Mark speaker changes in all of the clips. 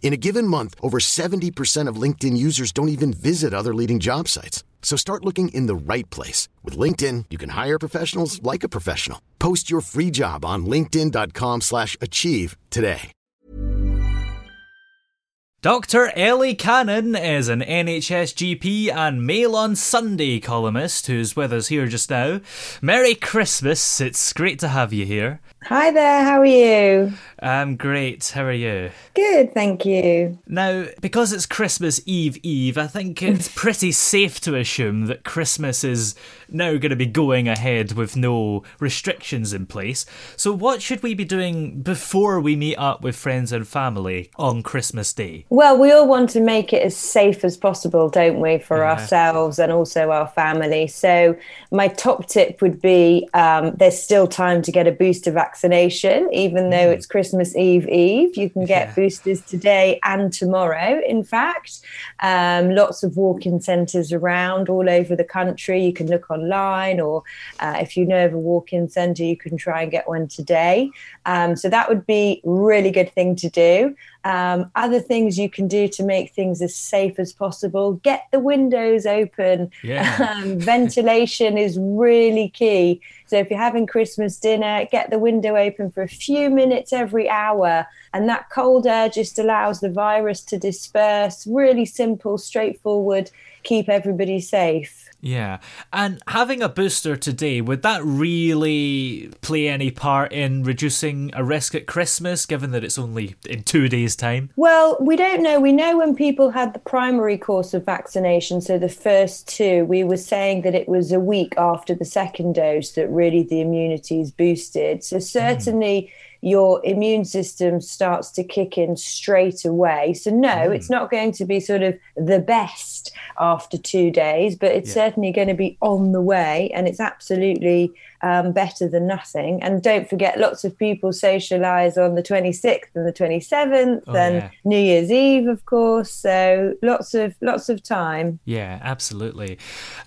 Speaker 1: In a given month, over 70% of LinkedIn users don't even visit other leading job sites. So start looking in the right place. With LinkedIn, you can hire professionals like a professional. Post your free job on linkedin.com slash achieve today.
Speaker 2: Dr. Ellie Cannon is an NHS GP and Mail on Sunday columnist who's with us here just now. Merry Christmas, it's great to have you here.
Speaker 3: Hi there, how are you?
Speaker 2: I'm great, how are you?
Speaker 3: Good, thank you.
Speaker 2: Now, because it's Christmas Eve Eve, I think it's pretty safe to assume that Christmas is now going to be going ahead with no restrictions in place. So, what should we be doing before we meet up with friends and family on Christmas Day?
Speaker 3: Well, we all want to make it as safe as possible, don't we, for yeah. ourselves and also our family. So, my top tip would be um, there's still time to get a booster vaccination, even though mm. it's Christmas Eve Eve. You can get yeah. boosters today and tomorrow, in fact. Um, lots of walk in centres around all over the country. You can look online, or uh, if you know of a walk in centre, you can try and get one today. Um, so, that would be really good thing to do. Um, other things you can do to make things as safe as possible get the windows open.
Speaker 2: Yeah.
Speaker 3: Um, ventilation is really key. So if you're having Christmas dinner, get the window open for a few minutes every hour. And that cold air just allows the virus to disperse. Really simple, straightforward, keep everybody safe.
Speaker 2: Yeah. And having a booster today, would that really play any part in reducing a risk at Christmas, given that it's only in two days' time?
Speaker 3: Well, we don't know. We know when people had the primary course of vaccination, so the first two, we were saying that it was a week after the second dose that really the immunity is boosted. So certainly. Mm your immune system starts to kick in straight away. So, no, mm. it's not going to be sort of the best after two days, but it's yeah. certainly going to be on the way. And it's absolutely um, better than nothing. And don't forget, lots of people socialize on the 26th and the 27th oh, and yeah. New Year's Eve, of course. So lots of lots of time.
Speaker 2: Yeah, absolutely.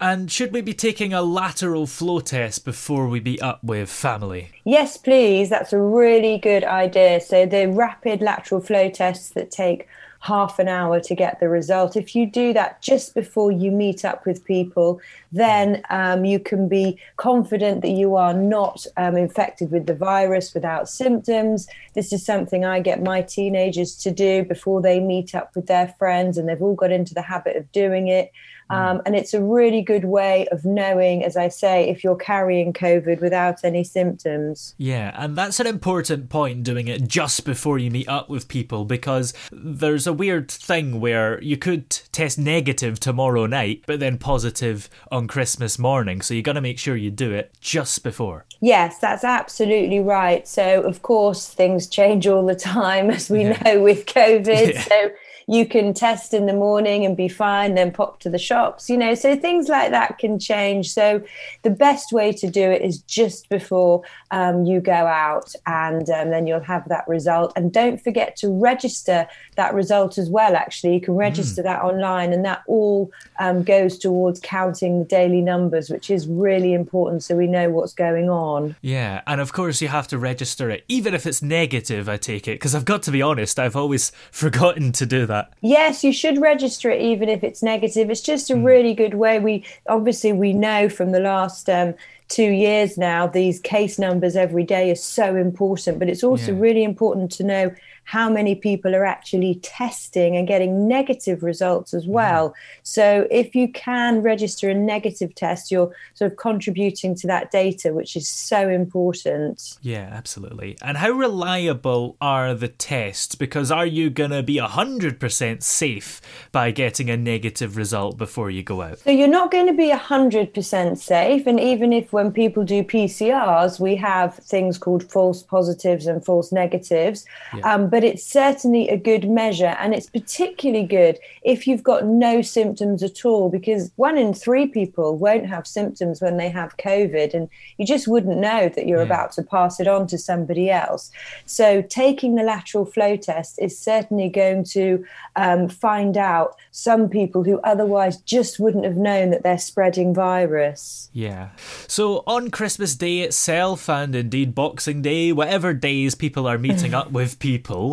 Speaker 2: And should we be taking a lateral flow test before we meet up with family?
Speaker 3: Yes, please. That's a really good idea. So the rapid lateral flow tests that take half an hour to get the result. If you do that just before you meet up with people, then um, you can be confident that you are not um, infected with the virus without symptoms. This is something I get my teenagers to do before they meet up with their friends, and they've all got into the habit of doing it. Mm. Um, and it's a really good way of knowing, as I say, if you're carrying COVID without any symptoms.
Speaker 2: Yeah, and that's an important point doing it just before you meet up with people because there's a weird thing where you could test negative tomorrow night, but then positive on Christmas morning. So you've got to make sure you do it just before.
Speaker 3: Yes, that's absolutely right. So, of course, things change all the time, as we yeah. know with COVID. Yeah. So, you can test in the morning and be fine, then pop to the shops, you know. So things like that can change. So the best way to do it is just before um, you go out, and um, then you'll have that result. And don't forget to register that result as well. Actually, you can hmm. register mm. that online, and that all um, goes towards counting the daily numbers, which is really important so we know what's going on.
Speaker 2: Yeah, and of course you have to register it, even if it's negative. I take it because I've got to be honest, I've always forgotten to do that that?
Speaker 3: Yes, you should register it even if it's negative. It's just a mm. really good way. We obviously we know from the last um, two years now these case numbers every day are so important, but it's also yeah. really important to know how many people are actually testing and getting negative results as well. So if you can register a negative test, you're sort of contributing to that data, which is so important.
Speaker 2: Yeah, absolutely. And how reliable are the tests? Because are you going to be 100% safe by getting a negative result before you go out?
Speaker 3: So you're not going to be 100% safe. And even if when people do PCRs, we have things called false positives and false negatives, yeah. um, but it's certainly a good measure. And it's particularly good if you've got no symptoms at all, because one in three people won't have symptoms when they have COVID. And you just wouldn't know that you're yeah. about to pass it on to somebody else. So taking the lateral flow test is certainly going to um, find out some people who otherwise just wouldn't have known that they're spreading virus.
Speaker 2: Yeah. So on Christmas Day itself, and indeed Boxing Day, whatever days people are meeting up with people,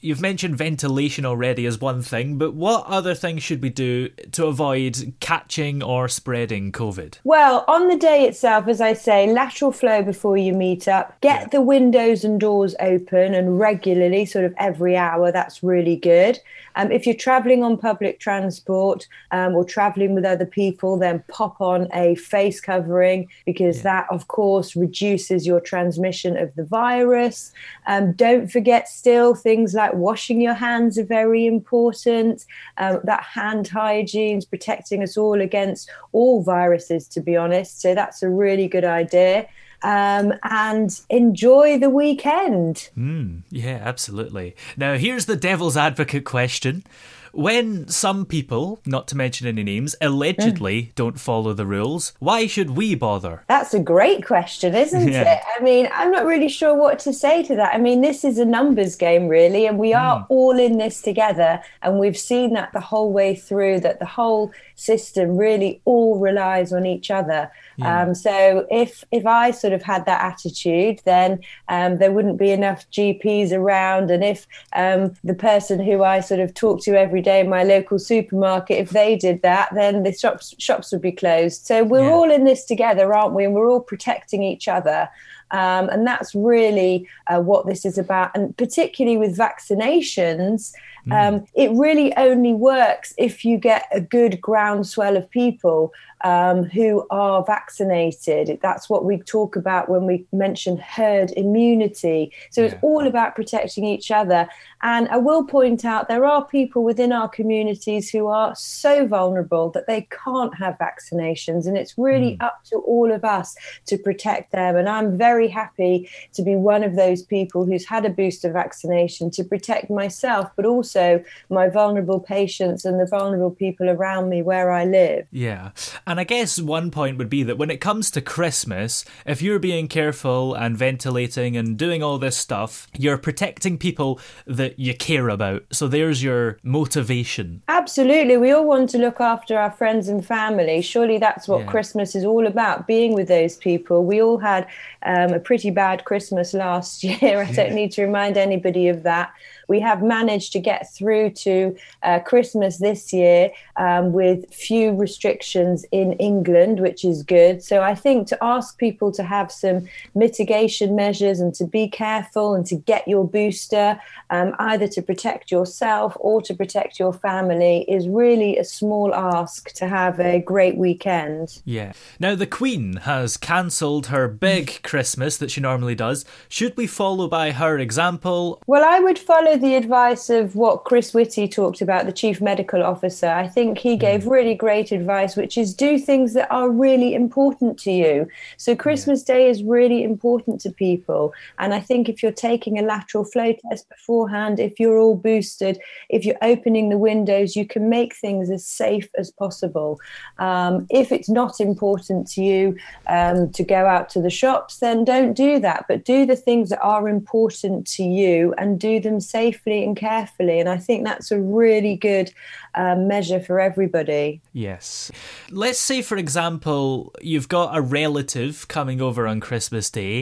Speaker 2: you've mentioned ventilation already as one thing, but what other things should we do to avoid catching or spreading COVID?
Speaker 3: Well, on the day itself, as I say, lateral flow before you meet up, get yeah. the windows and doors open and regularly, sort of every hour. That's really good. Um, if you're traveling on public transport um, or traveling with other people, then pop on a face covering because yeah. that, of course, reduces your transmission of the virus. Um, don't forget, still, things like washing your hands are very important. Um, that hand hygiene is protecting us all against all viruses, to be honest. So that's a really good idea um, and enjoy the weekend.
Speaker 2: Mm, yeah, absolutely. Now, here's the devil's advocate question. When some people, not to mention any names, allegedly mm. don't follow the rules, why should we bother?
Speaker 3: That's a great question, isn't yeah. it? I mean, I'm not really sure what to say to that. I mean, this is a numbers game, really, and we are mm. all in this together. And we've seen that the whole way through, that the whole system really all relies on each other. Yeah. Um, so if if I sort of had that attitude, then um, there wouldn't be enough GPs around, and if um, the person who I sort of talk to every day in my local supermarket, if they did that, then the shops shops would be closed. So we're yeah. all in this together, aren't we? And we're all protecting each other. Um, and that's really uh, what this is about. And particularly with vaccinations, mm. um, it really only works if you get a good groundswell of people um, who are vaccinated. That's what we talk about when we mention herd immunity. So yeah. it's all about protecting each other. And I will point out there are people within our communities who are so vulnerable that they can't have vaccinations. And it's really mm. up to all of us to protect them. And I'm very happy to be one of those people who's had a booster vaccination to protect myself, but also my vulnerable patients and the vulnerable people around me where I live.
Speaker 2: Yeah. And I guess one point would be that when it comes to Christmas, if you're being careful and ventilating and doing all this stuff, you're protecting people that you care about. So there's your motivation.
Speaker 3: Absolutely. We all want to look after our friends and family. Surely that's what yeah. Christmas is all about being with those people. We all had um, a pretty bad Christmas last year. I don't need to remind anybody of that we have managed to get through to uh, Christmas this year um, with few restrictions in England, which is good. So I think to ask people to have some mitigation measures and to be careful and to get your booster, um, either to protect yourself or to protect your family, is really a small ask to have a great weekend.
Speaker 2: Yeah. Now, the Queen has cancelled her big Christmas that she normally does. Should we follow by her example?
Speaker 3: Well, I would follow the advice of what Chris Whitty talked about, the chief medical officer. I think he gave hmm. really great advice, which is do things that are really important to you. So Christmas. Day is really important to people. And I think if you're taking a lateral flow test beforehand, if you're all boosted, if you're opening the windows, you can make things as safe as possible. Um, if it's not important to you um, to go out to the shops, then don't do that. But do the things that are important to you and do them safely and carefully. And I think that's a really good um, measure for everybody.
Speaker 2: Yes. Let's say, for example, you've got a relative coming over on Christmas Day.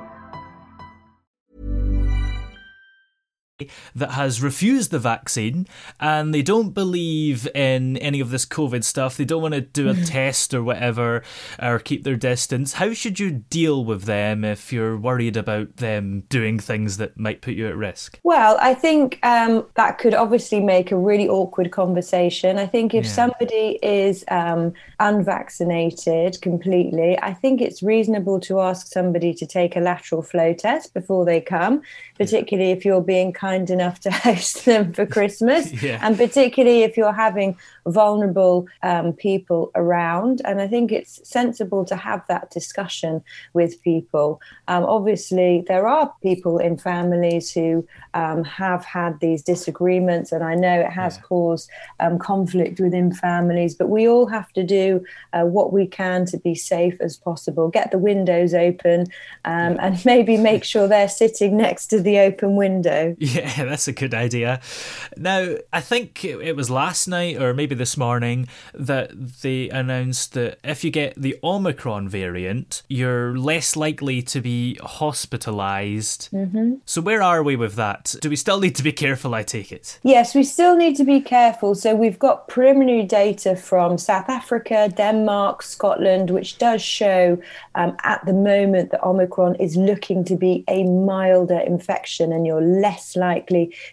Speaker 2: That has refused the vaccine and they don't believe in any of this COVID stuff. They don't want to do a test or whatever or keep their distance. How should you deal with them if you're worried about them doing things that might put you at risk?
Speaker 3: Well, I think um, that could obviously make a really awkward conversation. I think if yeah. somebody is um, unvaccinated completely, I think it's reasonable to ask somebody to take a lateral flow test before they come, particularly yeah. if you're being kind kind enough to host them for Christmas, yeah. and particularly if you're having vulnerable um, people around. And I think it's sensible to have that discussion with people. Um, obviously, there are people in families who um, have had these disagreements, and I know it has yeah. caused um, conflict within families, but we all have to do uh, what we can to be safe as possible. Get the windows open um, yeah. and maybe make sure they're sitting next to the open window.
Speaker 2: Yeah, that's a good idea. Now, I think it was last night or maybe this morning that they announced that if you get the Omicron variant, you're less likely to be hospitalized. Mm-hmm. So, where are we with that? Do we still need to be careful? I take it.
Speaker 3: Yes, we still need to be careful. So, we've got preliminary data from South Africa, Denmark, Scotland, which does show um, at the moment that Omicron is looking to be a milder infection and you're less likely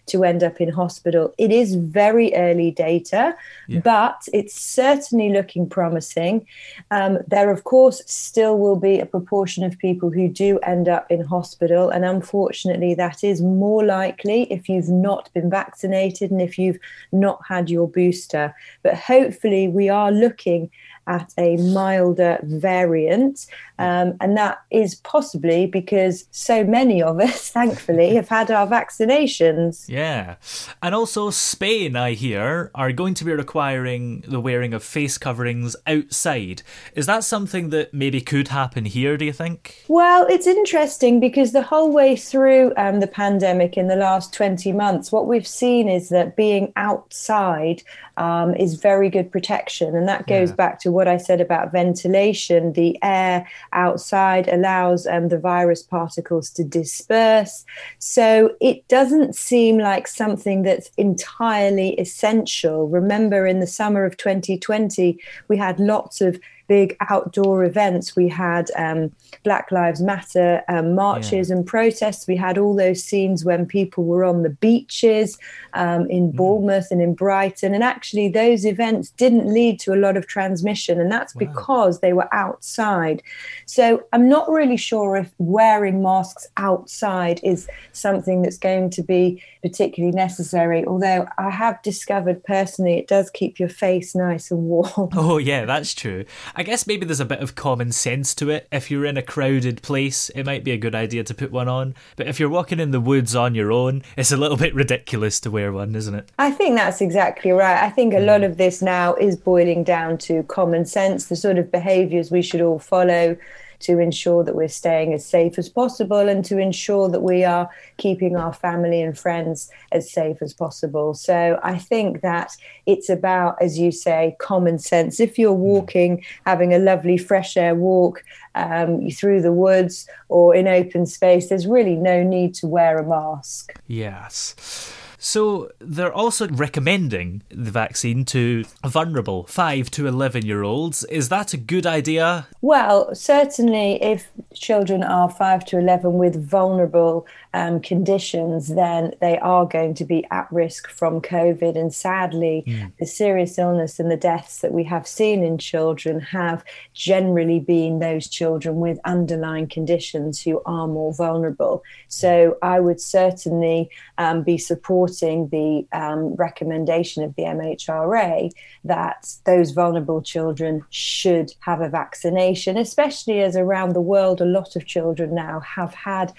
Speaker 3: to end up in hospital. It is very early data, yeah. but it's certainly looking promising. Um, there, of course, still will be a proportion of people who do end up in hospital, and unfortunately, that is more likely if you've not been vaccinated and if you've not had your booster. But hopefully, we are looking at a milder variant. Um, and that is possibly because so many of us, thankfully, have had our vaccinations.
Speaker 2: Yeah. And also, Spain, I hear, are going to be requiring the wearing of face coverings outside. Is that something that maybe could happen here, do you think?
Speaker 3: Well, it's interesting because the whole way through um, the pandemic in the last 20 months, what we've seen is that being outside um, is very good protection. And that goes yeah. back to what I said about ventilation, the air outside allows um, the virus particles to disperse. So it doesn't seem like something that's entirely essential. Remember, in the summer of 2020, we had lots of big outdoor events. We had um, Black Lives Matter um, marches yeah. and protests. We had all those scenes when people were on the beaches um, in mm. Bournemouth and in Brighton. And actually, those events didn't lead to a lot of transmission. And that's wow. because they were outside. So I'm not really sure if wearing masks outside is something that's going to be particularly necessary. Although I have discovered personally, it does keep your face nice and warm.
Speaker 2: Oh, yeah, that's true. I guess maybe there's a bit of common sense to it. If you're in a crowded place, it might be a good idea to put one on. But if you're walking in the woods on your own, it's a little bit ridiculous to wear one, isn't it?
Speaker 3: I think that's exactly right. I think a lot mm. of this now is boiling down to common sense, the sort of behaviors we should all follow to ensure that we're staying as safe as possible and to ensure that we are keeping our family and friends as safe as possible. So I think that it's about, as you say, common sense. If you're hmm. walking, having a lovely fresh air walk um, through the woods or in open space, there's really no need to wear a mask.
Speaker 2: Yes. So they're also recommending the vaccine to vulnerable 5 to 11 year olds. Is that a good idea?
Speaker 3: Well, certainly if children are 5 to 11 with vulnerable um, conditions, then they are going to be at risk from COVID. And sadly, mm. the serious illness and the deaths that we have seen in children have generally been those children with underlying conditions who are more vulnerable. So I would certainly um, be supporting the um, recommendation of the MHRA that those vulnerable children should have a vaccination, especially as around the world, a lot of children now have had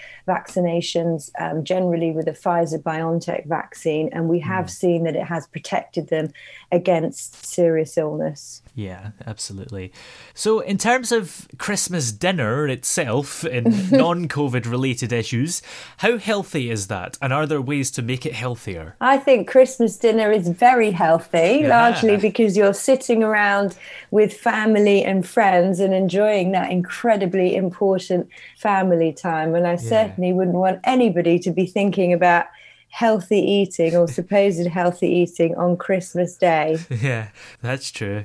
Speaker 3: um, generally with the Pfizer BioNTech vaccine, and we have mm. seen that it has protected them against serious illness.
Speaker 2: Yeah, absolutely. So, in terms of Christmas dinner itself and non COVID related issues, how healthy is that? And are there ways to make it healthier?
Speaker 3: I think Christmas dinner is very healthy, yeah. largely because you're sitting around with family and friends and enjoying that incredibly important family time. And I yeah. certainly wouldn't want anybody to be thinking about healthy eating or supposed healthy eating on Christmas Day.
Speaker 2: Yeah, that's true.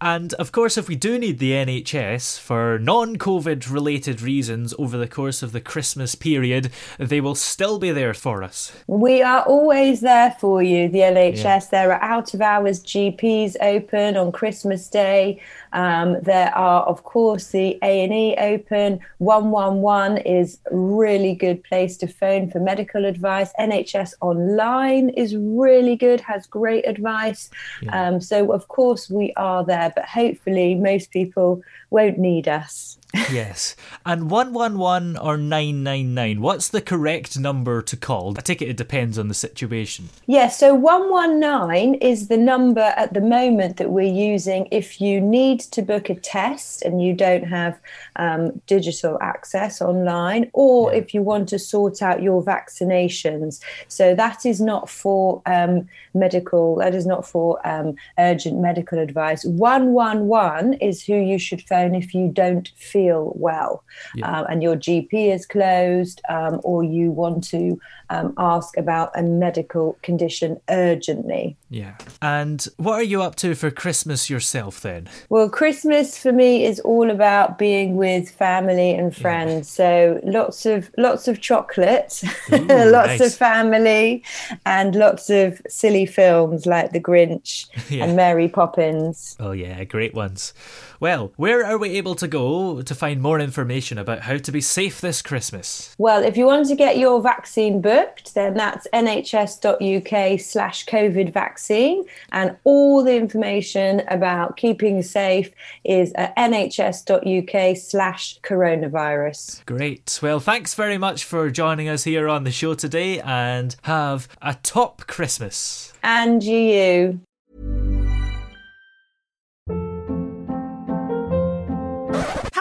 Speaker 2: And of course, if we do need the NHS for non COVID related reasons over the course of the Christmas period, they will still be there for us.
Speaker 3: We are always there for you, the NHS. Yeah. There are out of hours GPs open on Christmas Day. Um, there are, of course, the A and E open. One one one is a really good place to phone for medical advice. NHS Online is really good, has great advice. Yeah. Um, so, of course, we are there, but hopefully, most people won't need us.
Speaker 2: Yes. And 111 or 999, what's the correct number to call? I take it it depends on the situation.
Speaker 3: Yeah, so 119 is the number at the moment that we're using if you need to book a test and you don't have um, digital access online, or yeah. if you want to sort out your vaccinations. So that is not for um, medical, that is not for um, urgent medical advice. 111 is who you should phone if you don't feel feel well yeah. um, and your GP is closed um, or you want to um, ask about a medical condition urgently.
Speaker 2: Yeah. And what are you up to for Christmas yourself then?
Speaker 3: Well, Christmas for me is all about being with family and friends. Yeah. So lots of lots of chocolate, Ooh, lots nice. of family, and lots of silly films like The Grinch yeah. and Mary Poppins.
Speaker 2: Oh yeah, great ones. Well, where are we able to go to find more information about how to be safe this Christmas?
Speaker 3: Well, if you want to get your vaccine booked, then that's nhs.uk slash COVID vaccine. And all the information about keeping safe is at nhs.uk slash coronavirus.
Speaker 2: Great. Well, thanks very much for joining us here on the show today and have a top Christmas.
Speaker 3: And you.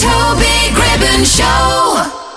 Speaker 4: Toby Gribben Show.